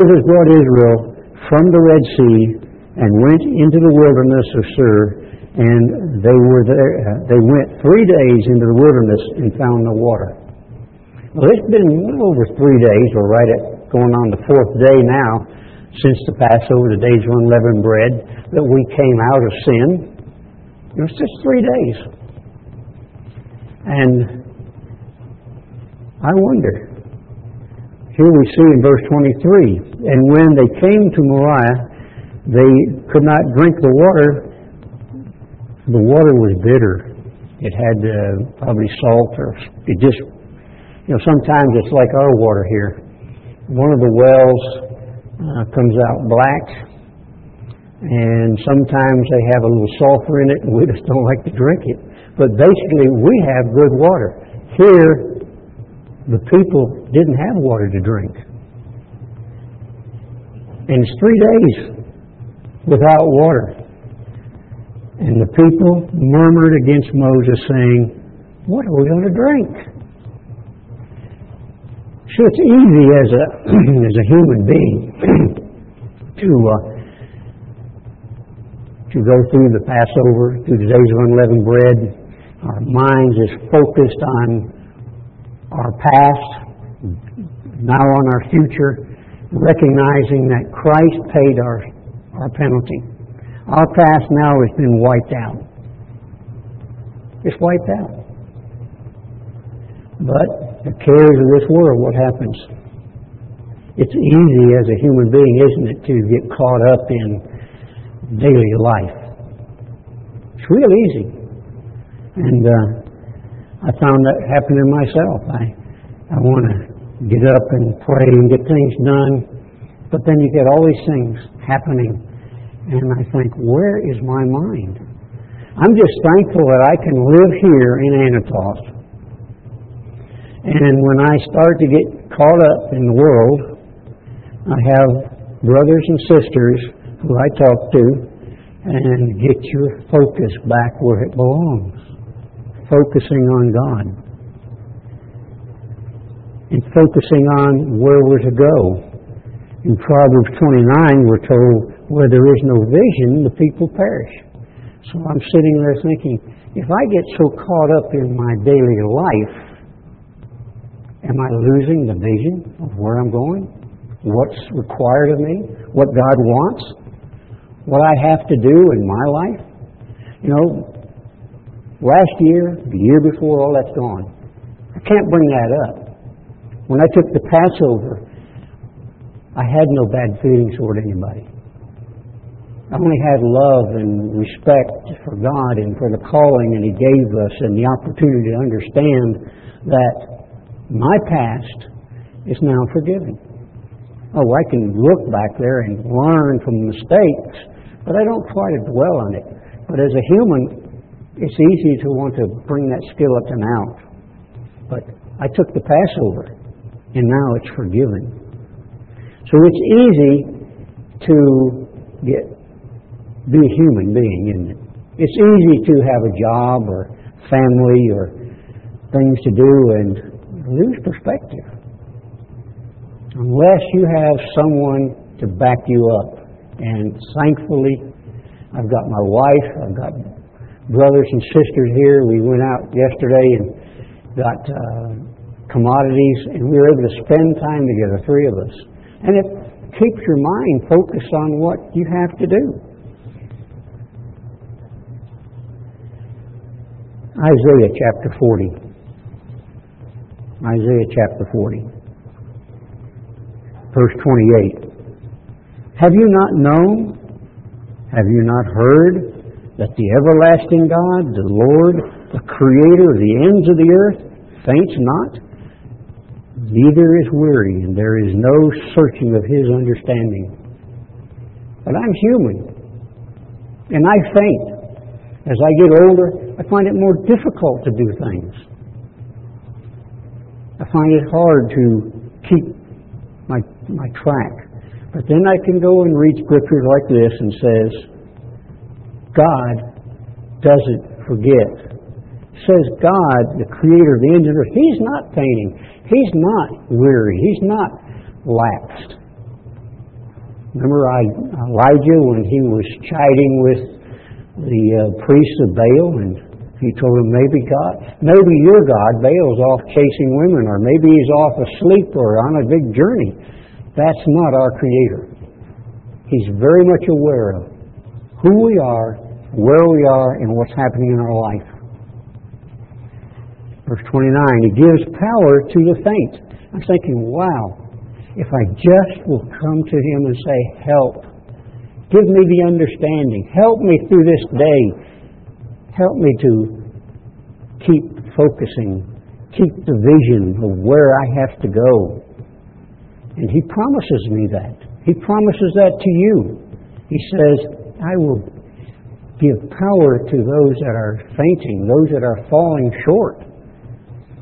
Moses brought Israel from the Red Sea and went into the wilderness of Shur, and they were there. Uh, they went three days into the wilderness and found no water. Well, it's been little over three days. We're right at going on the fourth day now since the Passover, the days of unleavened bread, that we came out of sin. It was just three days. And I wonder, here we see in verse 23, and when they came to Marah, they could not drink the water. The water was bitter. It had uh, probably salt or it just, you know, sometimes it's like our water here. One of the wells uh, comes out black, and sometimes they have a little sulfur in it, and we just don't like to drink it. But basically, we have good water. Here, the people didn't have water to drink. And it's three days without water. And the people murmured against Moses, saying, What are we going to drink? So it's easy as a, as a human being to, uh, to go through the Passover, through the days of unleavened bread. Our minds is focused on our past, now on our future, recognizing that Christ paid our, our penalty. Our past now has been wiped out. It's wiped out. But the cares of this world, what happens? It's easy as a human being, isn't it, to get caught up in daily life. It's real easy. And uh, I found that happening myself. I, I want to get up and pray and get things done, but then you get all these things happening, and I think, where is my mind? I'm just thankful that I can live here in Anatoth. And when I start to get caught up in the world, I have brothers and sisters who I talk to and get your focus back where it belongs focusing on God and focusing on where we're to go. In Proverbs 29, we're told, where there is no vision, the people perish. So I'm sitting there thinking, if I get so caught up in my daily life, am I losing the vision of where I'm going? What's required of me? What God wants? What I have to do in my life? You know, Last year, the year before, all that's gone. I can't bring that up. When I took the Passover, I had no bad feelings toward anybody. I only had love and respect for God and for the calling that He gave us and the opportunity to understand that my past is now forgiven. Oh, I can look back there and learn from mistakes, but I don't try to dwell on it. But as a human, it's easy to want to bring that skeleton out. But I took the Passover, and now it's forgiven. So it's easy to get be a human being, isn't it? It's easy to have a job or family or things to do and lose perspective. Unless you have someone to back you up. And thankfully, I've got my wife, I've got brothers and sisters here. We went out yesterday and got uh, commodities, and we were able to spend time together, three of us. And it keeps your mind focused on what you have to do. Isaiah chapter 40. Isaiah chapter 40. Verse 28. Have you not known? Have you not heard? That the everlasting God, the Lord, the Creator of the ends of the earth, faints not, neither is weary, and there is no searching of His understanding. But I'm human, and I faint. As I get older, I find it more difficult to do things. I find it hard to keep my, my track. But then I can go and read scriptures like this and says, God doesn't forget. Says God, the creator the earth, He's not fainting. He's not weary. He's not lapsed. Remember Elijah when he was chiding with the uh, priests of Baal and he told him maybe God, maybe your God, Baal's off chasing women or maybe he's off asleep or on a big journey. That's not our Creator. He's very much aware of who we are, where we are, and what's happening in our life. Verse 29, He gives power to the faint. I'm thinking, wow, if I just will come to Him and say, Help, give me the understanding, help me through this day, help me to keep focusing, keep the vision of where I have to go. And He promises me that. He promises that to you. He says, I will give power to those that are fainting, those that are falling short.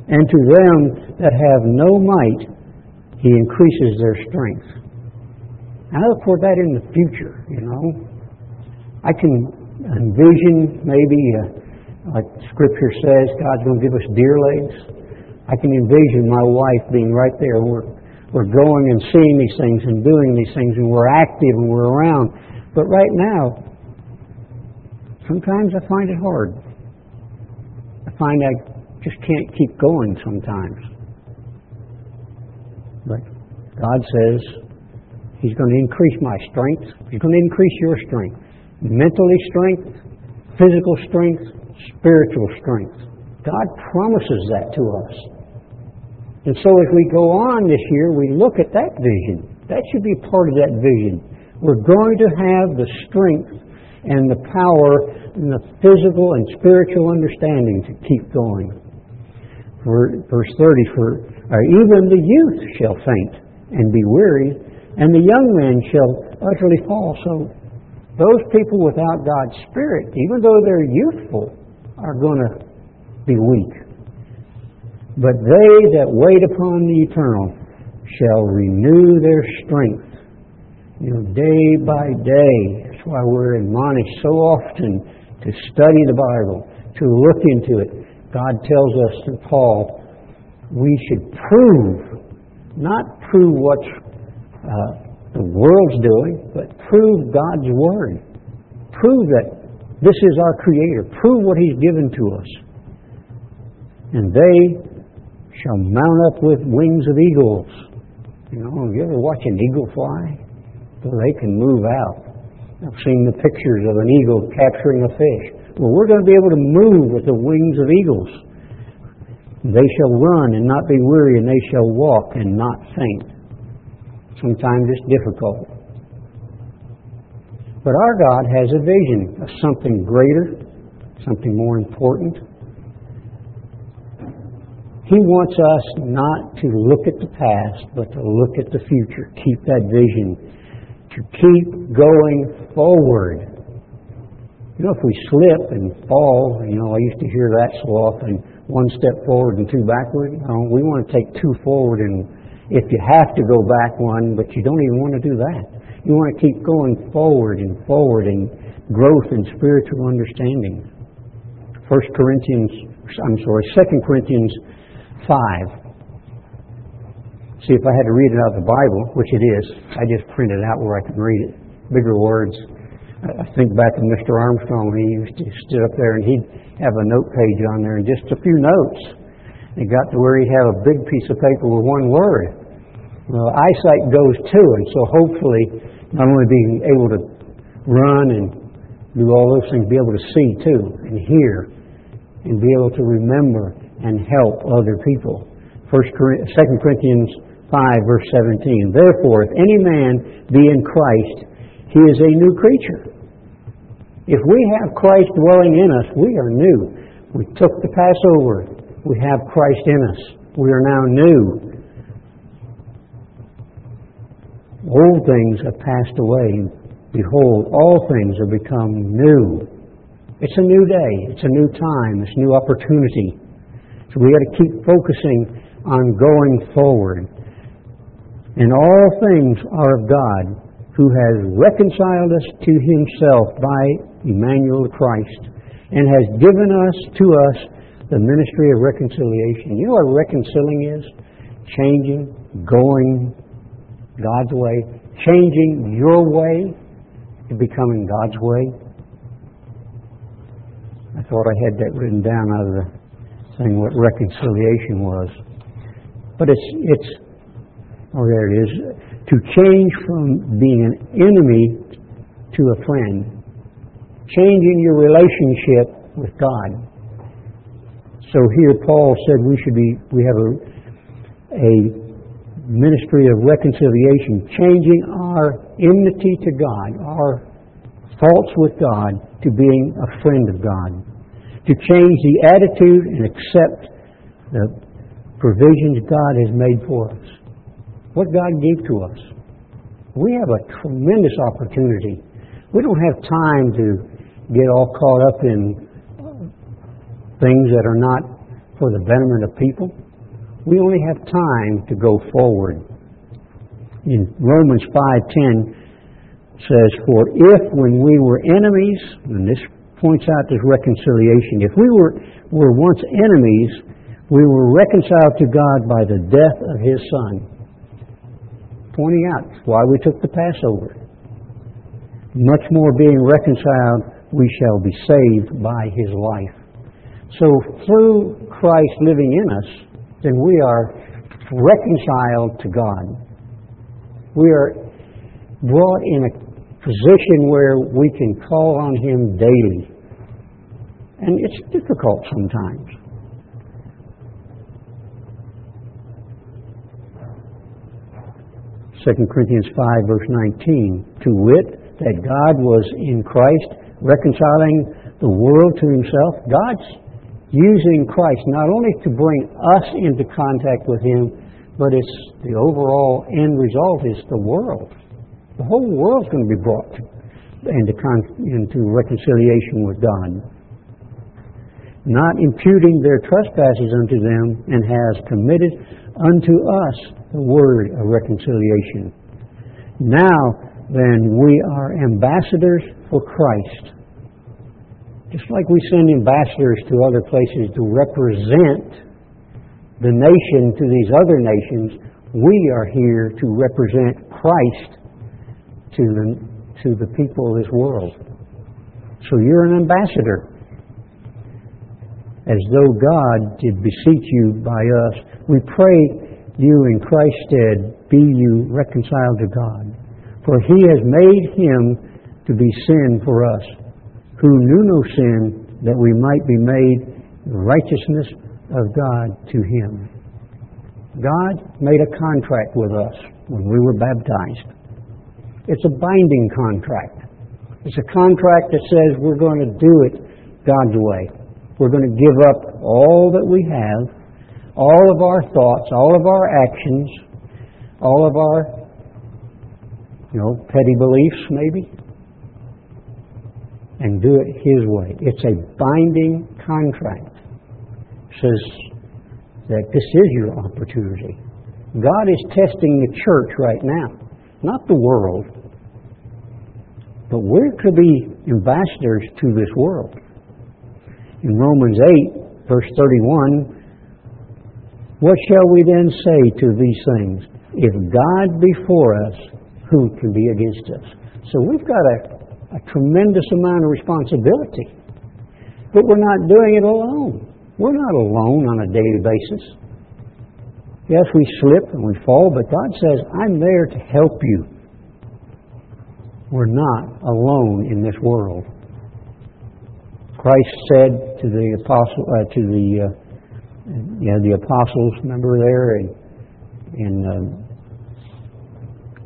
And to them that have no might, he increases their strength. I look for that in the future, you know. I can envision maybe, uh, like Scripture says, God's going to give us deer legs. I can envision my wife being right there. We're, we're going and seeing these things and doing these things, and we're active and we're around. But right now, sometimes I find it hard. I find I just can't keep going sometimes. But God says He's going to increase my strength. He's going to increase your strength. Mentally strength, physical strength, spiritual strength. God promises that to us. And so as we go on this year, we look at that vision. That should be part of that vision. We're going to have the strength and the power and the physical and spiritual understanding to keep going. For, verse 30, for or even the youth shall faint and be weary, and the young man shall utterly fall. So those people without God's Spirit, even though they're youthful, are going to be weak. But they that wait upon the eternal shall renew their strength. You know, day by day. That's why we're admonished so often to study the Bible, to look into it. God tells us through Paul we should prove, not prove what uh, the world's doing, but prove God's Word. Prove that this is our Creator. Prove what He's given to us. And they shall mount up with wings of eagles. You know, you ever watch an eagle fly? They can move out. I've seen the pictures of an eagle capturing a fish. Well, we're going to be able to move with the wings of eagles. They shall run and not be weary, and they shall walk and not faint. Sometimes it's difficult. But our God has a vision of something greater, something more important. He wants us not to look at the past, but to look at the future. Keep that vision. To keep going forward. You know, if we slip and fall, you know, I used to hear that so often one step forward and two backward. we want to take two forward, and if you have to go back one, but you don't even want to do that. You want to keep going forward and forward in growth in spiritual understanding. First Corinthians, I'm sorry, Second Corinthians five. See, if I had to read it out of the Bible, which it is, I just print it out where I can read it. Bigger words. I think back to Mr. Armstrong when he used to sit up there and he'd have a note page on there and just a few notes. It got to where he'd have a big piece of paper with one word. Well, eyesight goes too, and so hopefully not only being able to run and do all those things, be able to see too and hear and be able to remember and help other people. First, Second Corinthians five verse seventeen. Therefore, if any man be in Christ, he is a new creature. If we have Christ dwelling in us, we are new. We took the Passover. We have Christ in us. We are now new. Old things have passed away. Behold, all things have become new. It's a new day. It's a new time. It's a new opportunity. So we got to keep focusing on going forward. And all things are of God who has reconciled us to himself by Emmanuel Christ and has given us to us the ministry of reconciliation. You know what reconciling is? Changing, going God's way, changing your way to becoming God's way? I thought I had that written down out of the thing what reconciliation was. But it's it's oh there it is. To change from being an enemy to a friend. Changing your relationship with God. So here Paul said we should be we have a a ministry of reconciliation, changing our enmity to God, our faults with God, to being a friend of God. To change the attitude and accept the provisions God has made for us. What God gave to us. We have a tremendous opportunity. We don't have time to get all caught up in things that are not for the betterment of people. We only have time to go forward. In Romans 5:10 says, "For if when we were enemies, and this points out this reconciliation, if we were, were once enemies, we were reconciled to God by the death of His Son." Pointing out why we took the Passover. Much more being reconciled, we shall be saved by His life. So through Christ living in us, then we are reconciled to God. We are brought in a position where we can call on Him daily. And it's difficult sometimes. Second Corinthians 5 verse 19, to wit, that God was in Christ reconciling the world to himself. God's using Christ not only to bring us into contact with Him, but it's the overall end result is the world. The whole world's going to be brought into, con- into reconciliation with God. Not imputing their trespasses unto them, and has committed unto us word of reconciliation. Now, then, we are ambassadors for Christ just like we send ambassadors to other places to represent the nation to these other nations, we are here to represent Christ to the, to the people of this world. So you're an ambassador. As though God did beseech you by us, we pray you in Christ's stead, be you reconciled to God. For he has made him to be sin for us who knew no sin, that we might be made righteousness of God to him. God made a contract with us when we were baptized. It's a binding contract. It's a contract that says we're going to do it God's way. We're going to give up all that we have, all of our thoughts, all of our actions, all of our, you know, petty beliefs maybe, and do it His way. It's a binding contract. It says that this is your opportunity. God is testing the church right now, not the world. But we're to be ambassadors to this world. In Romans 8, verse 31, what shall we then say to these things? If God be for us, who can be against us? So we've got to a tremendous amount of responsibility. But we're not doing it alone. We're not alone on a daily basis. Yes, we slip and we fall, but God says, I'm there to help you. We're not alone in this world. Christ said to the apostle, uh, to the uh, yeah, the apostles, remember there in, in uh,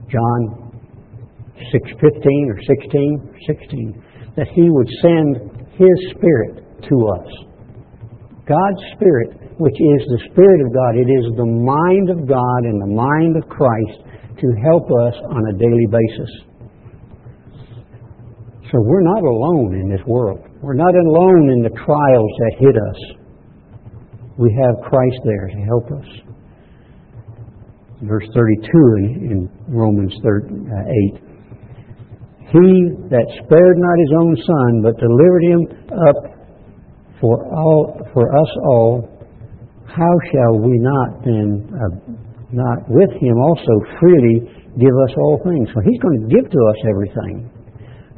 John 615 or 16, 16, that He would send His Spirit to us. God's Spirit, which is the Spirit of God, it is the mind of God and the mind of Christ to help us on a daily basis. So we're not alone in this world. We're not alone in the trials that hit us. We have Christ there to help us. Verse 32 in, in Romans 8 he that spared not his own son, but delivered him up for all for us all, how shall we not then uh, not with him also freely give us all things. So He's going to give to us everything.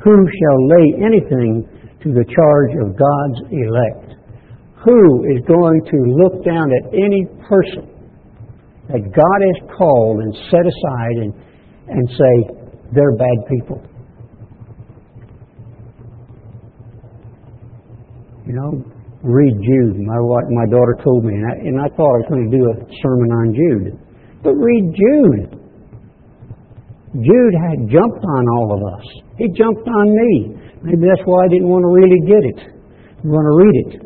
Who shall lay anything to the charge of God's elect? Who is going to look down at any person that God has called and set aside and, and say, they're bad people? You know, read Jude. My wife, my daughter told me, and I, and I thought I was going to do a sermon on Jude. But read Jude. Jude had jumped on all of us. He jumped on me. Maybe that's why I didn't want to really get it. I want to read it.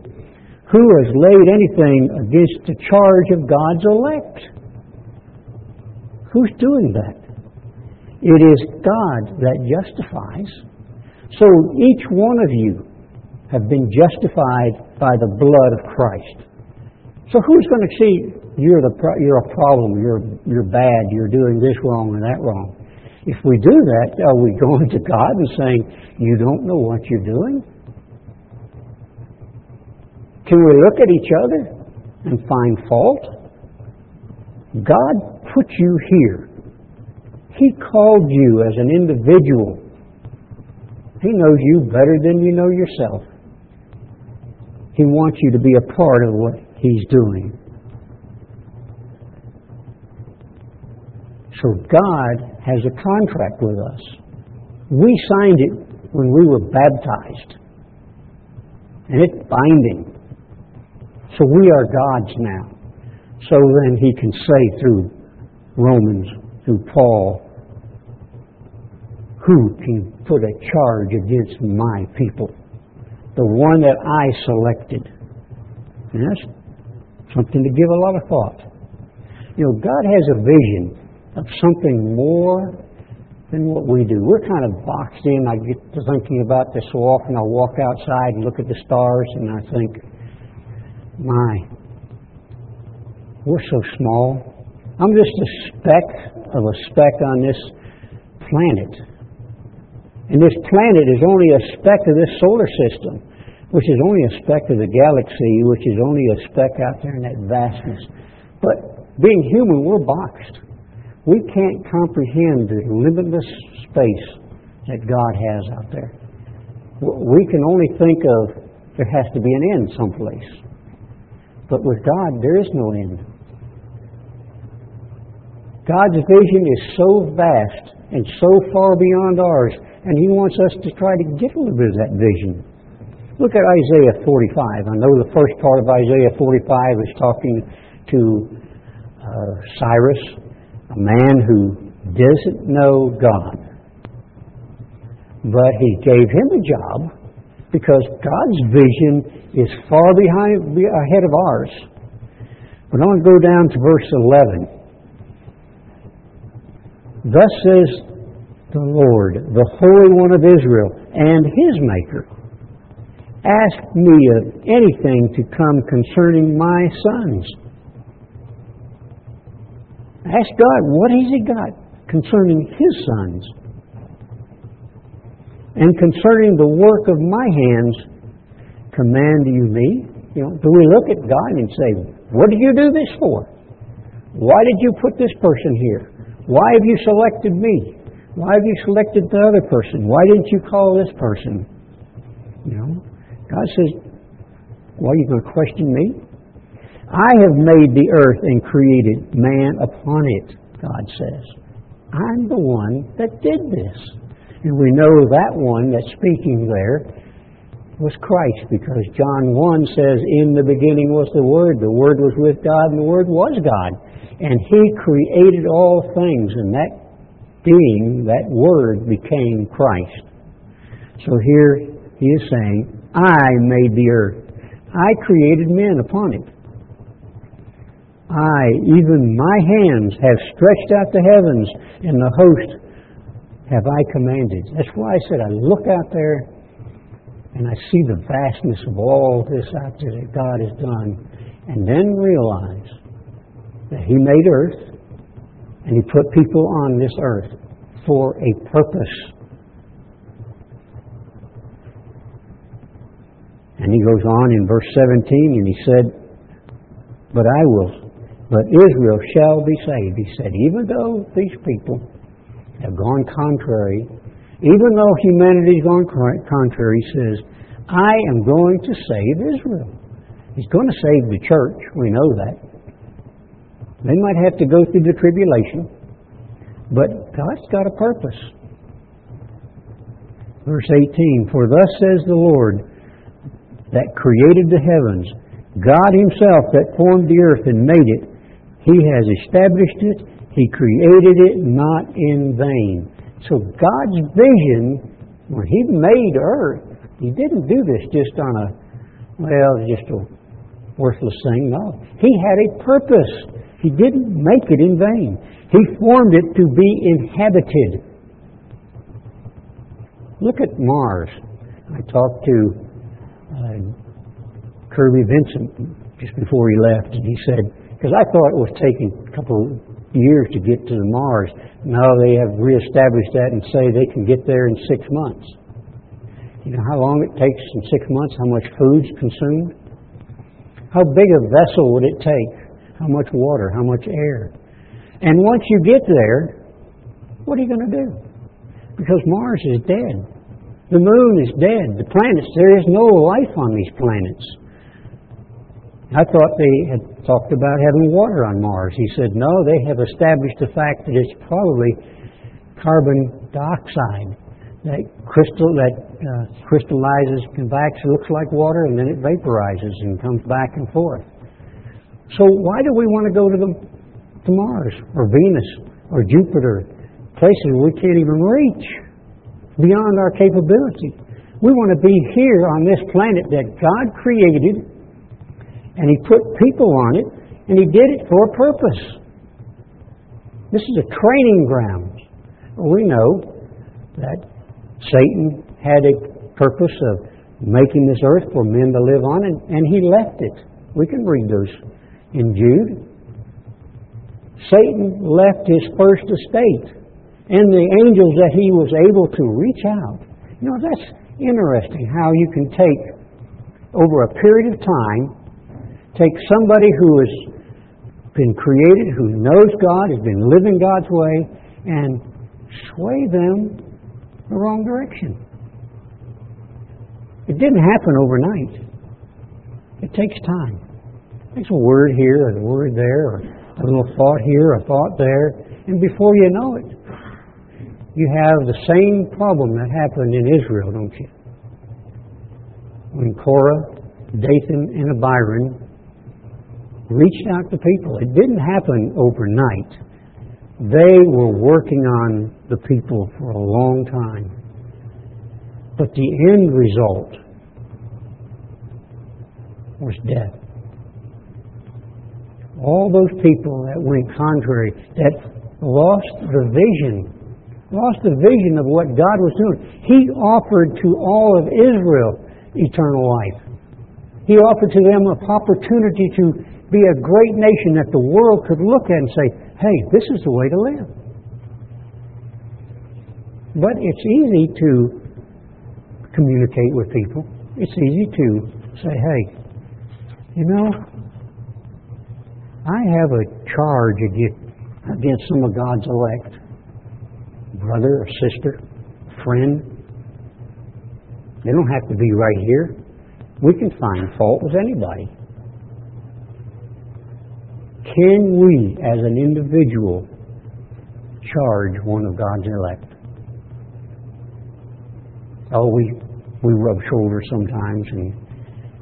Who has laid anything against the charge of God's elect? Who's doing that? It is God that justifies. So each one of you have been justified by the blood of Christ. So who's going to see you're the you're a problem, you're you're bad, you're doing this wrong and that wrong? If we do that, are we going to God and saying, "You don't know what you're doing"? Can we look at each other and find fault? God put you here. He called you as an individual. He knows you better than you know yourself. He wants you to be a part of what He's doing. So God has a contract with us. We signed it when we were baptized. And it's binding. So we are God's now. So then He can say through Romans, through Paul, who can put a charge against my people? the one that I selected. And that's something to give a lot of thought. You know, God has a vision of something more than what we do. We're kind of boxed in. I get to thinking about this so often. I walk outside and look at the stars and I think, my, we're so small. I'm just a speck of a speck on this planet. And this planet is only a speck of this solar system, which is only a speck of the galaxy, which is only a speck out there in that vastness. But being human, we're boxed. We can't comprehend the limitless space that God has out there. We can only think of there has to be an end someplace. But with God, there is no end. God's vision is so vast and so far beyond ours and He wants us to try to get a little bit of that vision. Look at Isaiah 45. I know the first part of Isaiah 45 is talking to uh, Cyrus, a man who doesn't know God. But He gave him a job because God's vision is far behind, ahead of ours. But I want to go down to verse 11. Thus says the Lord, the Holy One of Israel, and His Maker. Ask me of anything to come concerning my sons. Ask God, what has He got concerning His sons? And concerning the work of my hands, command you me? You know, do we look at God and say, what did you do this for? Why did you put this person here? Why have you selected me? Why have you selected the other person? Why didn't you call this person? You know, God says, Why are you going to question me? I have made the earth and created man upon it, God says. I'm the one that did this. And we know that one that's speaking there was Christ because John 1 says, In the beginning was the Word, the Word was with God, and the Word was God. And He created all things, and that being, that Word became Christ. So here he is saying, I made the earth. I created men upon it. I, even my hands, have stretched out the heavens, and the host have I commanded. That's why I said I look out there and I see the vastness of all this out there that God has done, and then realize that He made earth, and He put people on this earth for a purpose. And he goes on in verse 17 and he said, But I will, but Israel shall be saved. He said, Even though these people have gone contrary, even though humanity's gone contrary, he says, I am going to save Israel. He's going to save the church. We know that. They might have to go through the tribulation, but God's got a purpose. Verse 18 For thus says the Lord that created the heavens, God Himself that formed the earth and made it, He has established it, He created it not in vain. So God's vision, when He made earth, He didn't do this just on a, well, just a worthless thing. No. He had a purpose. He didn't make it in vain. He formed it to be inhabited. Look at Mars. I talked to uh, Kirby Vincent just before he left, and he said, because I thought it was taking a couple years to get to Mars. Now they have reestablished that and say they can get there in six months. You know how long it takes in six months, how much food's consumed? How big a vessel would it take? How much water? How much air? And once you get there, what are you going to do? Because Mars is dead. The moon is dead. The planets, there is no life on these planets. I thought they had talked about having water on Mars. He said, no, they have established the fact that it's probably carbon dioxide that crystal that uh, crystallizes back, looks like water, and then it vaporizes and comes back and forth. So why do we want to go to the to Mars or Venus or Jupiter, places we can't even reach beyond our capability? We want to be here on this planet that God created, and He put people on it, and He did it for a purpose. This is a training ground. We know that Satan had a purpose of making this earth for men to live on, and, and he left it. We can read those in Jude. Satan left his first estate and the angels that he was able to reach out. You know, that's interesting how you can take, over a period of time, take somebody who has been created, who knows God, has been living God's way, and sway them the wrong direction. It didn't happen overnight. It takes time. Takes a word here, a word there, or a little thought here, a thought there, and before you know it, you have the same problem that happened in Israel, don't you? When Korah, Dathan, and Abiram reached out to people. It didn't happen overnight. They were working on the people for a long time. But the end result was death. All those people that went contrary, that lost the vision, lost the vision of what God was doing. He offered to all of Israel eternal life. He offered to them an opportunity to be a great nation that the world could look at and say, hey, this is the way to live. But it's easy to communicate with people. It's easy to say, hey, you know, I have a charge against some of God's elect, brother or sister, friend. They don't have to be right here. We can find fault with anybody. Can we, as an individual, charge one of God's elect? Oh, we, we rub shoulders sometimes, and,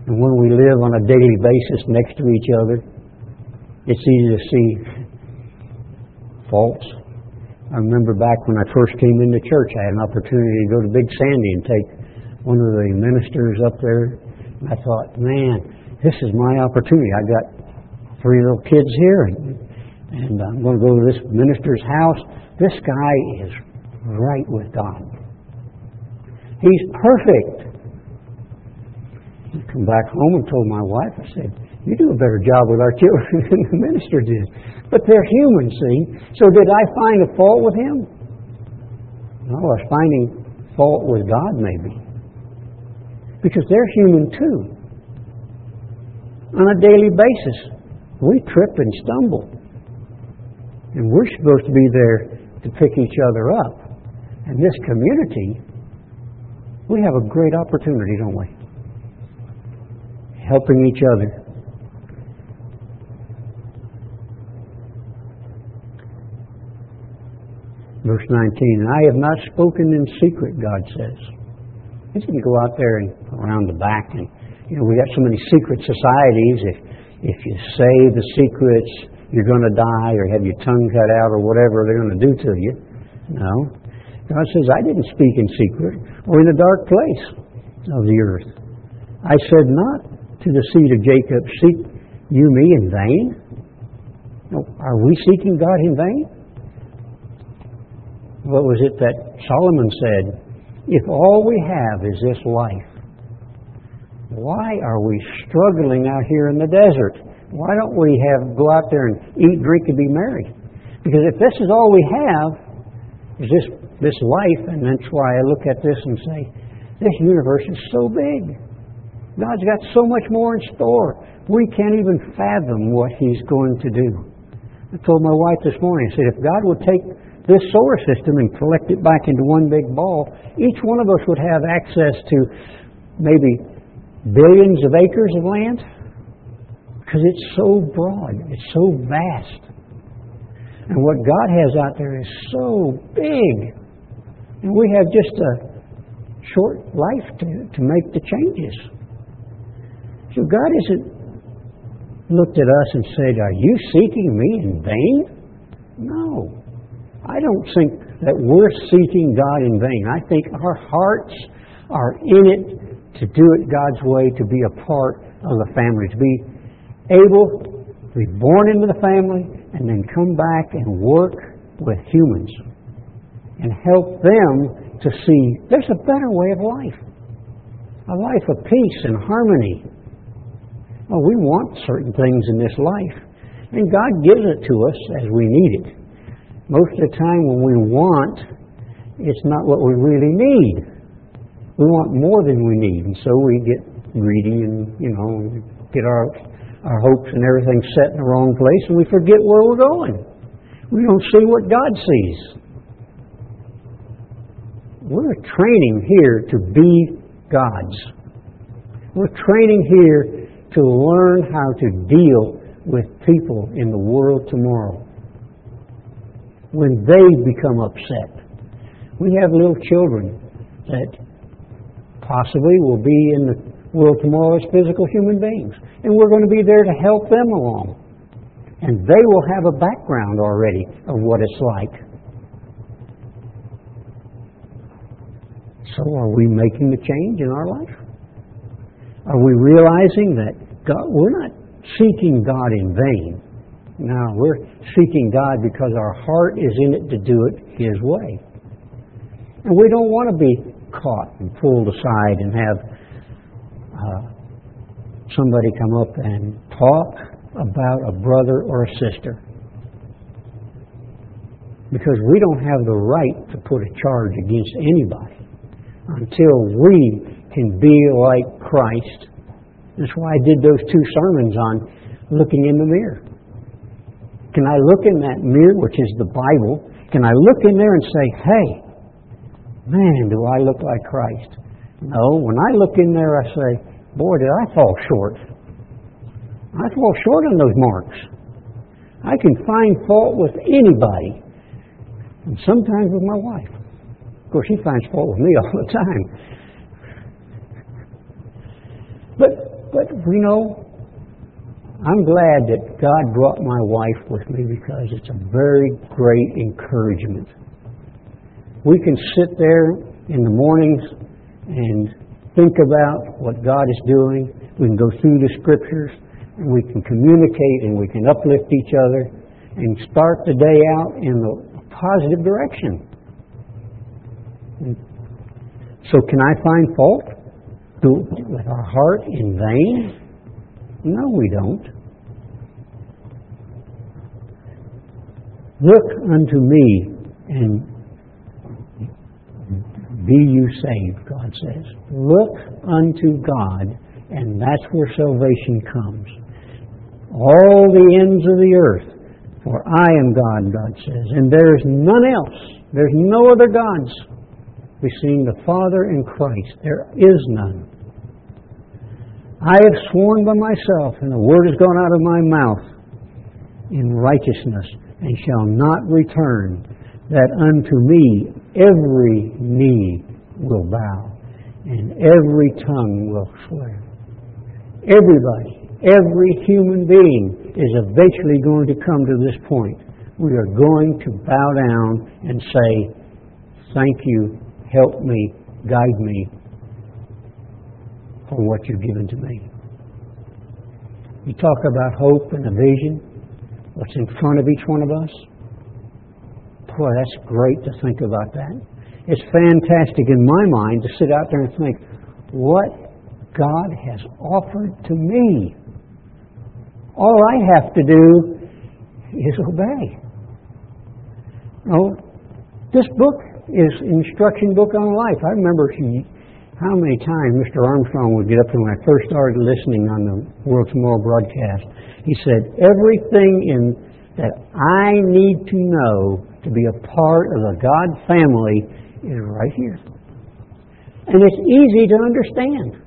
and when we live on a daily basis next to each other, it's easy to see faults. I remember back when I first came into church, I had an opportunity to go to Big Sandy and take one of the ministers up there. I thought, man, this is my opportunity. I got three little kids here, and, and I'm going to go to this minister's house. This guy is right with God. He's perfect. I come back home and told my wife, I said, you do a better job with our children than the minister did. But they're human, see? So did I find a fault with him? No, I was finding fault with God, maybe. Because they're human too. On a daily basis we trip and stumble. And we're supposed to be there to pick each other up. And this community, we have a great opportunity, don't we? Helping each other. Verse 19, and I have not spoken in secret, God says. He didn't go out there and around the back and, you know, we got so many secret societies. If, if you say the secrets, you're going to die or have your tongue cut out or whatever they're going to do to you. No. God says, I didn't speak in secret or in a dark place of the earth. I said not to the seed of Jacob, Seek you me in vain? No, are we seeking God in vain? what was it that Solomon said? If all we have is this life, why are we struggling out here in the desert? Why don't we have go out there and eat, drink, and be merry? Because if this is all we have, is this this life, and that's why I look at this and say, this universe is so big. God's got so much more in store. We can't even fathom what He's going to do. I told my wife this morning, I said, if God would take this solar system and collect it back into one big ball, each one of us would have access to maybe billions of acres of land because it's so broad, it's so vast. And what God has out there is so big. And we have just a short life to, to make the changes. So God isn't looked at us and said, Are you seeking me in vain? No. I don't think that we're seeking God in vain. I think our hearts are in it to do it God's way, to be a part of the family, to be able to be born into the family and then come back and work with humans and help them to see there's a better way of life. A life of peace and harmony. Well, we want certain things in this life, and God gives it to us as we need it most of the time when we want, it's not what we really need. We want more than we need, and so we get greedy and, you know, get our, our hopes and everything set in the wrong place, and we forget where we're going. We don't see what God sees. We're training here to be God's. We're training here to learn how to deal with people in the world tomorrow when they become upset. We have little children that possibly will be in the world tomorrow as physical human beings. And we're going to be there to help them along. And they will have a background already of what it's like. So are we making the change in our life? Are we realizing that God, we're not seeking God in vain? Now, we're seeking God because our heart is in it to do it His way. And we don't want to be caught and pulled aside and have uh, somebody come up and talk about a brother or a sister. Because we don't have the right to put a charge against anybody until we can be like Christ. That's why I did those two sermons on looking in the mirror. Can I look in that mirror, which is the Bible? Can I look in there and say, hey, man, do I look like Christ? No, when I look in there, I say, boy, did I fall short. I fall short on those marks. I can find fault with anybody, and sometimes with my wife. Of course, she finds fault with me all the time. But, but we know I'm glad that God brought my wife with me because it's a very great encouragement. We can sit there in the mornings and think about what God is doing. We can go through the scriptures and we can communicate and we can uplift each other and start the day out in the positive direction. So, can I find fault with our heart in vain? No, we don't. Look unto me and be you saved, God says. Look unto God, and that's where salvation comes. All the ends of the earth For I am God, God says, and there is none else. There's no other gods. We've seen the Father in Christ. There is none. I have sworn by myself, and the word has gone out of my mouth in righteousness, and shall not return, that unto me every knee will bow, and every tongue will swear. Everybody, every human being is eventually going to come to this point. We are going to bow down and say, Thank you, help me, guide me for what you've given to me. You talk about hope and a vision, what's in front of each one of us. Boy, that's great to think about that. It's fantastic in my mind to sit out there and think, what God has offered to me. All I have to do is obey. Oh, this book is instruction book on life. I remember how many times Mr. Armstrong would get up and when I first started listening on the World Tomorrow broadcast, he said, everything in that I need to know to be a part of the God family is right here. And it's easy to understand.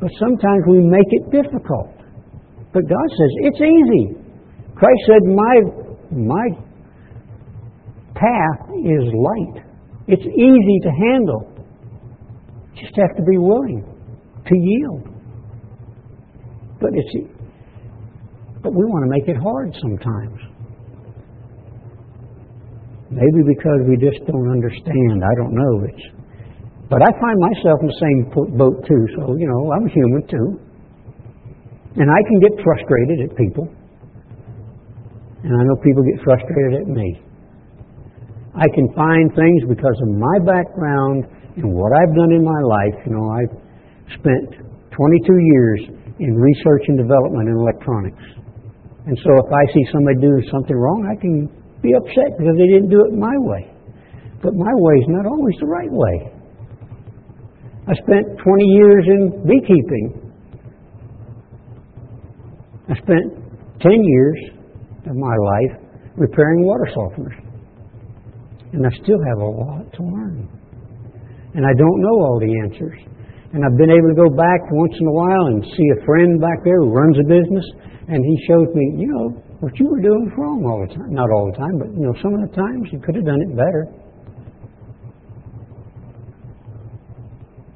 But sometimes we make it difficult. But God says, it's easy. Christ said, my, my path is light. It's easy to handle. Just have to be willing to yield. But it's but we want to make it hard sometimes. Maybe because we just don't understand. I don't know. It's, but I find myself in the same boat too. So you know, I'm human too, and I can get frustrated at people, and I know people get frustrated at me. I can find things because of my background and what I've done in my life. You know, I've spent 22 years in research and development in electronics. And so if I see somebody do something wrong, I can be upset because they didn't do it my way. But my way is not always the right way. I spent 20 years in beekeeping. I spent 10 years of my life repairing water softeners. And I still have a lot to learn. And I don't know all the answers. And I've been able to go back once in a while and see a friend back there who runs a business, and he shows me, you know, what you were doing was wrong all the time. Not all the time, but, you know, some of the times you could have done it better.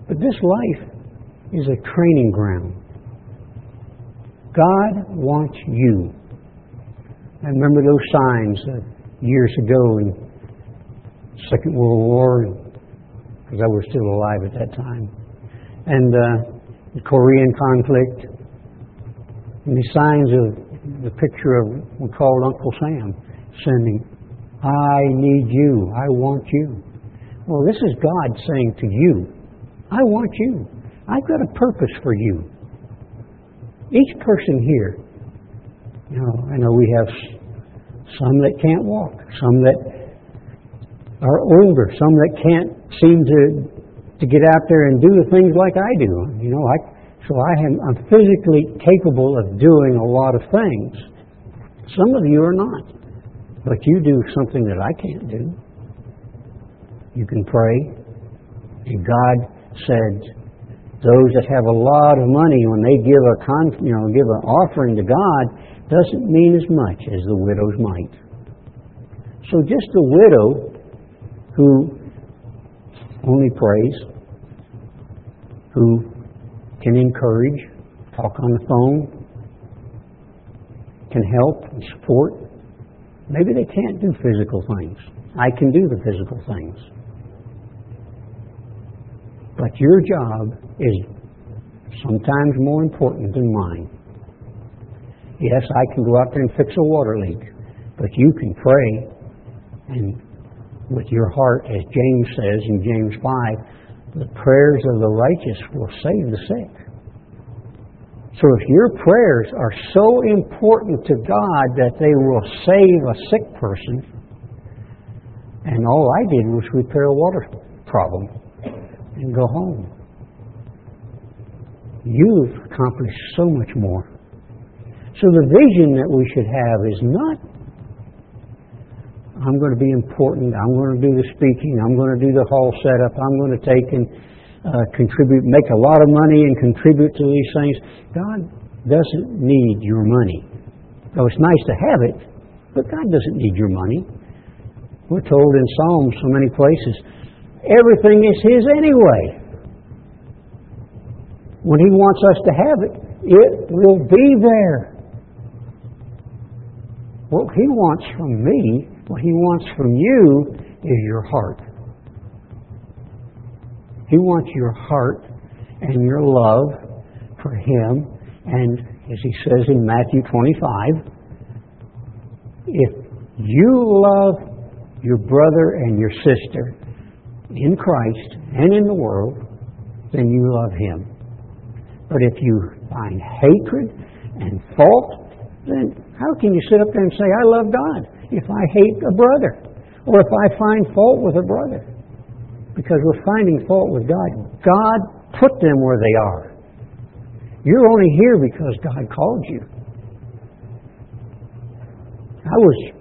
But this life is a training ground. God wants you. I remember those signs years ago in Second World War, because I was still alive at that time, and uh, the Korean conflict, and the signs of the picture of we called Uncle Sam sending, I need you, I want you. Well, this is God saying to you, I want you. I've got a purpose for you. Each person here, you know, I know we have some that can't walk, some that are older, some that can't seem to to get out there and do the things like I do. You know, I so I am I'm physically capable of doing a lot of things. Some of you are not. But you do something that I can't do. You can pray. And God said, those that have a lot of money, when they give a con, you know, give an offering to God, doesn't mean as much as the widow's mite. So just the widow who only prays, who can encourage, talk on the phone, can help and support. Maybe they can't do physical things. I can do the physical things. But your job is sometimes more important than mine. Yes, I can go out there and fix a water leak, but you can pray and with your heart, as James says in James 5, the prayers of the righteous will save the sick. So if your prayers are so important to God that they will save a sick person, and all I did was repair a water problem and go home. You've accomplished so much more. So the vision that we should have is not I'm going to be important. I'm going to do the speaking. I'm going to do the hall setup. I'm going to take and uh, contribute, make a lot of money and contribute to these things. God doesn't need your money. Oh, it's nice to have it, but God doesn't need your money. We're told in Psalms so many places, everything is His anyway. When He wants us to have it, it will be there. What He wants from me, what He wants from you, is your heart. He wants your heart and your love for Him. And as He says in Matthew 25, if you love your brother and your sister in Christ and in the world, then you love Him. But if you find hatred and fault, then how can you sit up there and say, I love God, if I hate a brother? Or if I find fault with a brother? Because we're finding fault with God. God put them where they are. You're only here because God called you. I was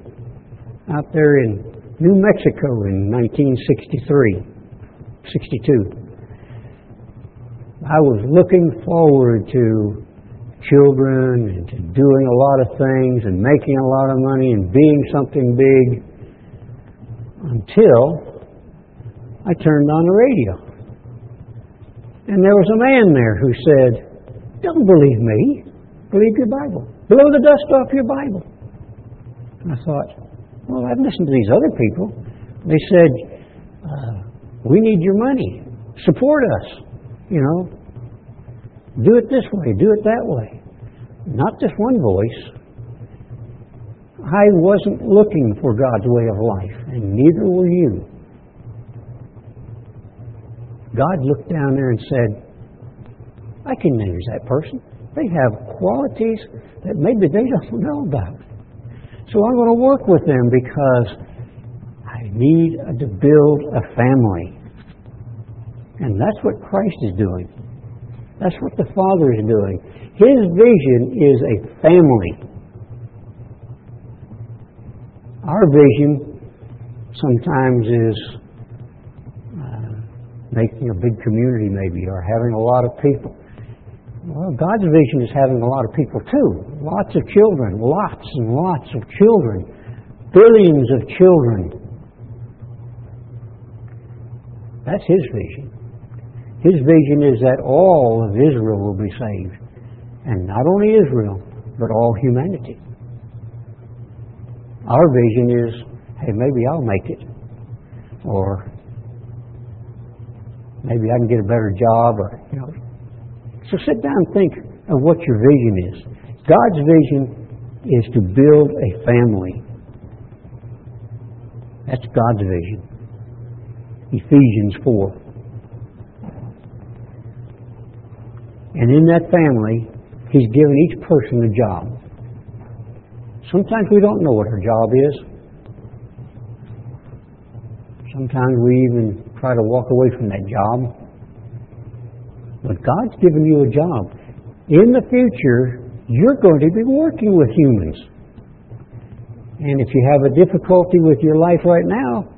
out there in New Mexico in 1963, 62. I was looking forward to children and to doing a lot of things and making a lot of money and being something big until I turned on the radio. And there was a man there who said, Don't believe me, believe your Bible. Blow the dust off your Bible. And I thought, Well, I've listened to these other people. They said, uh, We need your money. Support us. You know, do it this way, do it that way. Not just one voice. I wasn't looking for God's way of life, and neither were you. God looked down there and said, I can use that person. They have qualities that maybe they don't know about. So I'm going to work with them because I need to build a family. And that's what Christ is doing. That's what the Father is doing. His vision is a family. Our vision sometimes is uh, making a big community, maybe, or having a lot of people. Well, God's vision is having a lot of people too. Lots of children, lots and lots of children, billions of children. That's His vision. His vision is that all of Israel will be saved. And not only Israel, but all humanity. Our vision is, hey, maybe I'll make it. Or maybe I can get a better job or you know. So sit down and think of what your vision is. God's vision is to build a family. That's God's vision. Ephesians 4. And in that family, He's given each person a job. Sometimes we don't know what our job is. Sometimes we even try to walk away from that job. But God's given you a job. In the future, you're going to be working with humans. And if you have a difficulty with your life right now,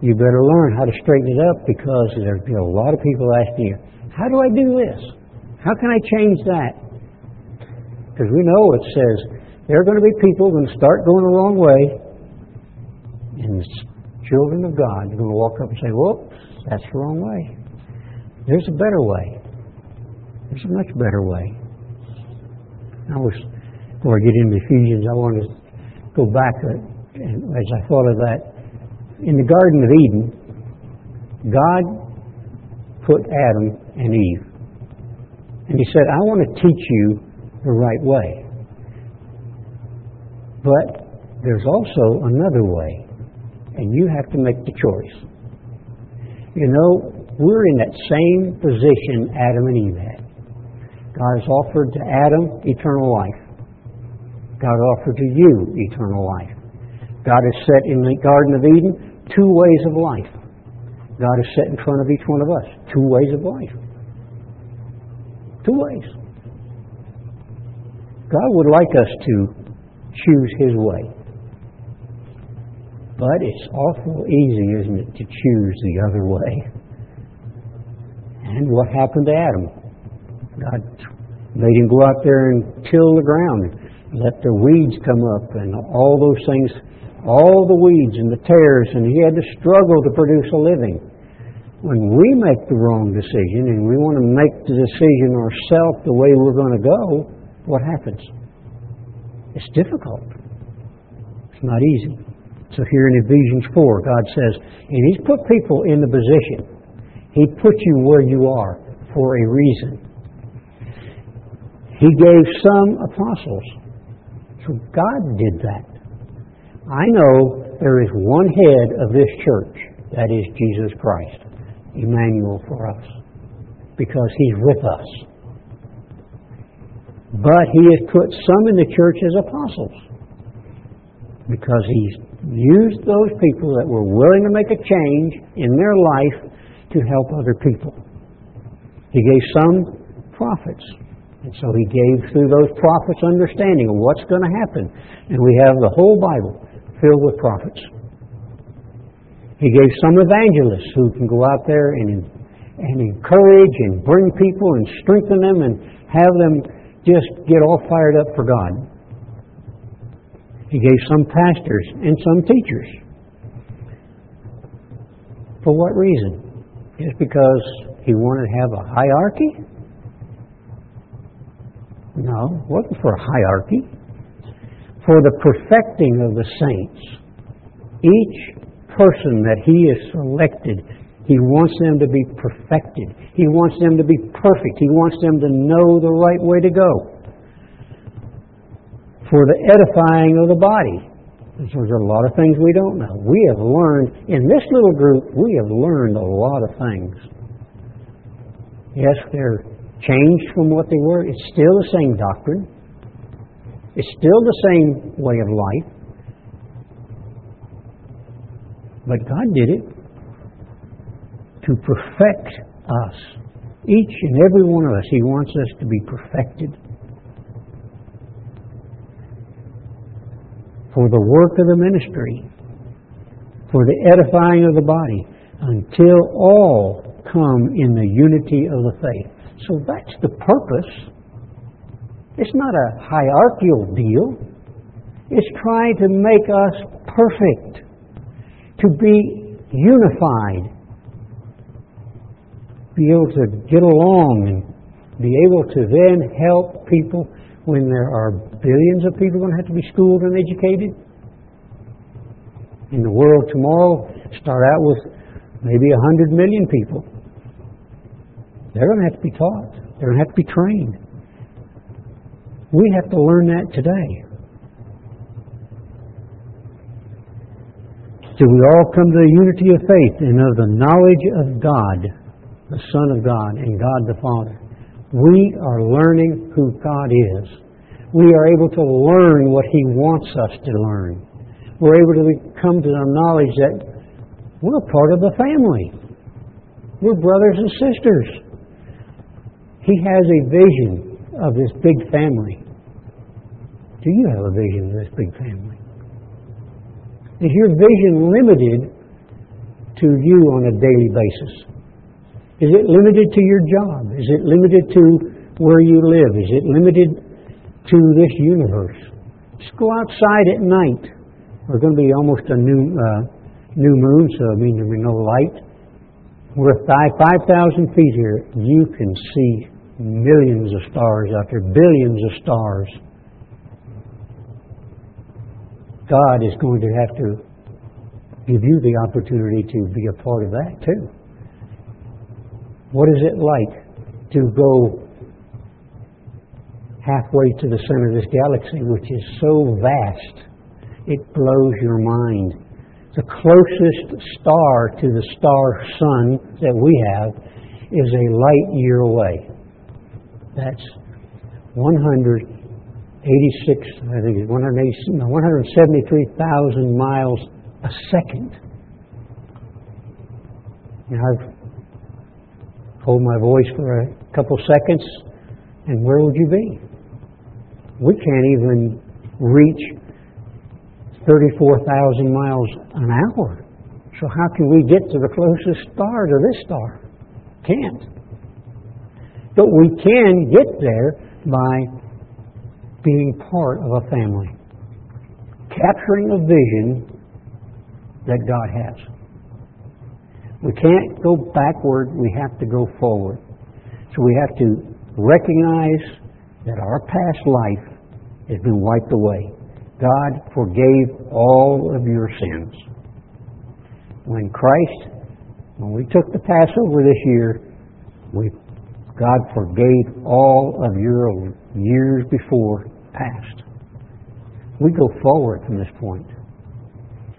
you better learn how to straighten it up because there'll be a lot of people asking you, How do I do this? How can I change that? Because we know it says there are going to be people going to start going the wrong way, and the children of God are going to walk up and say, Whoops, that's the wrong way. There's a better way. There's a much better way. I was, before I get into Ephesians, I want to go back and as I thought of that. In the Garden of Eden, God put Adam and Eve and he said, I want to teach you the right way. But there's also another way, and you have to make the choice. You know, we're in that same position Adam and Eve had. God has offered to Adam eternal life. God offered to you eternal life. God has set in the Garden of Eden two ways of life. God has set in front of each one of us two ways of life. Two ways. God would like us to choose His way. But it's awful easy, isn't it, to choose the other way. And what happened to Adam? God made him go out there and till the ground, let the weeds come up and all those things, all the weeds and the tares, and he had to struggle to produce a living. When we make the wrong decision and we want to make the decision ourselves the way we're going to go, what happens? It's difficult. It's not easy. So here in Ephesians 4, God says, and He's put people in the position. He put you where you are for a reason. He gave some apostles. So God did that. I know there is one head of this church, that is Jesus Christ, Emmanuel for us, because He's with us. But He has put some in the church as apostles, because He's used those people that were willing to make a change in their life to help other people. He gave some prophets, and so he gave through those prophets understanding of what's going to happen. And we have the whole Bible filled with prophets. He gave some evangelists who can go out there and, and encourage and bring people and strengthen them and have them just get all fired up for God. He gave some pastors and some teachers. For what reason? Just because he wanted to have a hierarchy? No, wasn't for a hierarchy. For the perfecting of the saints. Each person that he has selected, he wants them to be perfected. He wants them to be perfect. He wants them to know the right way to go. For the edifying of the body. There's a lot of things we don't know. We have learned, in this little group, we have learned a lot of things. Yes, they're changed from what they were. It's still the same doctrine. It's still the same way of life. But God did it to perfect us. Each and every one of us, He wants us to be perfected. For the work of the ministry, for the edifying of the body, until all come in the unity of the faith. So that's the purpose. It's not a hierarchical deal. It's trying to make us perfect, to be unified, be able to get along and be able to then help people when there are billions of people going to have to be schooled and educated. In the world tomorrow, start out with maybe a hundred million people. They're going to have to be taught. They're going to have to be trained. We have to learn that today. So we all come to the unity of faith and of the knowledge of God, the Son of God, and God the Father. We are learning who God is. We are able to learn what He wants us to learn. We're able to come to the knowledge that we're part of the family. We're brothers and sisters. He has a vision of this big family. Do you have a vision of this big family? Is your vision limited to you on a daily basis? Is it limited to your job? Is it limited to where you live? Is it limited to this universe? Just go outside at night. We're going to be almost a new uh, new moon, so I mean there'll be no light. We're 5,000 feet here. You can see millions of stars out there, billions of stars. God is going to have to give you the opportunity to be a part of that too. What is it like to go halfway to the center of this galaxy, which is so vast, it blows your mind. The closest star to the star sun that we have is a light year away. That's 186, I think it's 173,000 miles a second. And I've hold my voice for a couple seconds, and where would you be? We can't even reach 34,000 miles an hour. So how can we get to the closest star to this star? Can't. But we can get there by being part of a family, capturing a vision that God has. We can't go backward, we have to go forward. So we have to recognize that our past life has been wiped away. God forgave all of your sins. When Christ, when we took the Passover this year, we, God forgave all of your years before past. We go forward from this point.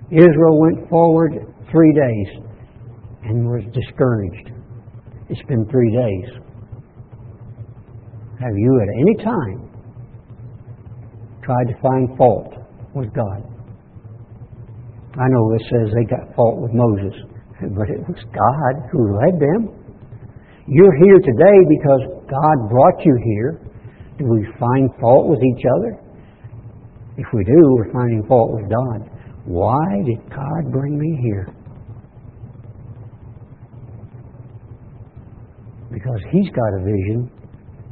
Israel went forward three days and was discouraged. It's been three days. Have you at any time tried to find fault with God? I know it says they got fault with Moses, but it was God who led them. You're here today because God brought you here. Do we find fault with each other? If we do, we're finding fault with God. Why did God bring me here? Because He's got a vision,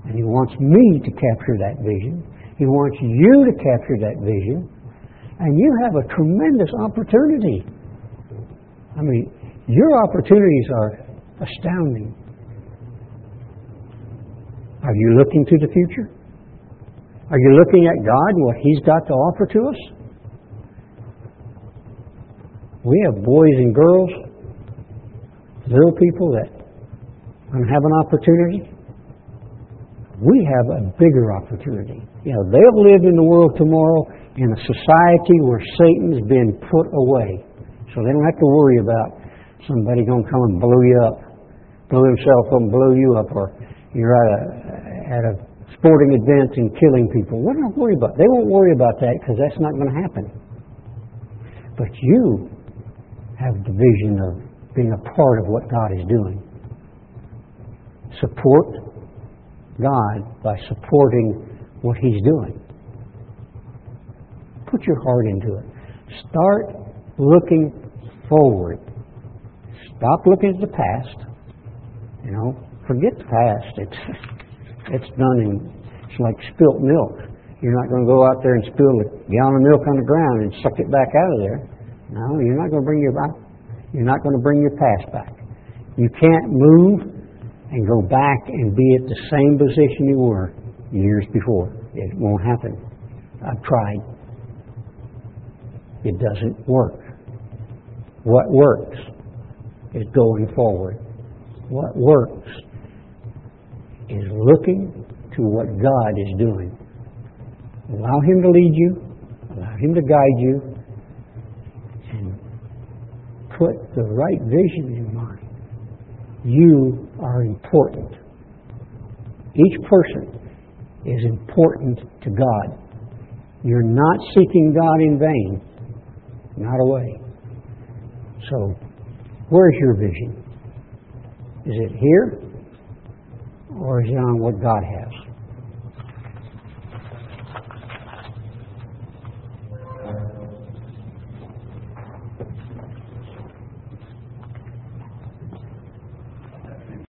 and He wants me to capture that vision. He wants you to capture that vision, and you have a tremendous opportunity. I mean, your opportunities are astounding. Are you looking to the future? Are you looking at God and what He's got to offer to us? We have boys and girls, little people that don't have an opportunity. We have a bigger opportunity. You know, they'll live in the world tomorrow in a society where Satan's been put away. So they don't have to worry about somebody going to come and blow you up, blow himself up and blow you up, or you're at a, at a sporting event and killing people. What do they worry about? They won't worry about that because that's not going to happen. But you have the vision of being a part of what God is doing. Support God by supporting what He's doing. Put your heart into it. Start looking forward. Stop looking at the past. You know, forget the past. It's it's done in it's like spilt milk. You're not going to go out there and spill a gallon of milk on the ground and suck it back out of there. No, you're not going to bring your back you're not going to bring your past back. You can't move and go back and be at the same position you were years before. It won't happen. I've tried. It doesn't work. What works is going forward. What works is looking to what God is doing. Allow Him to lead you, allow Him to guide you, and put the right vision in mind. You are important. Each person is important to God. You're not seeking God in vain. Not away. So, where's your vision? Is it here? Or is it on what God has?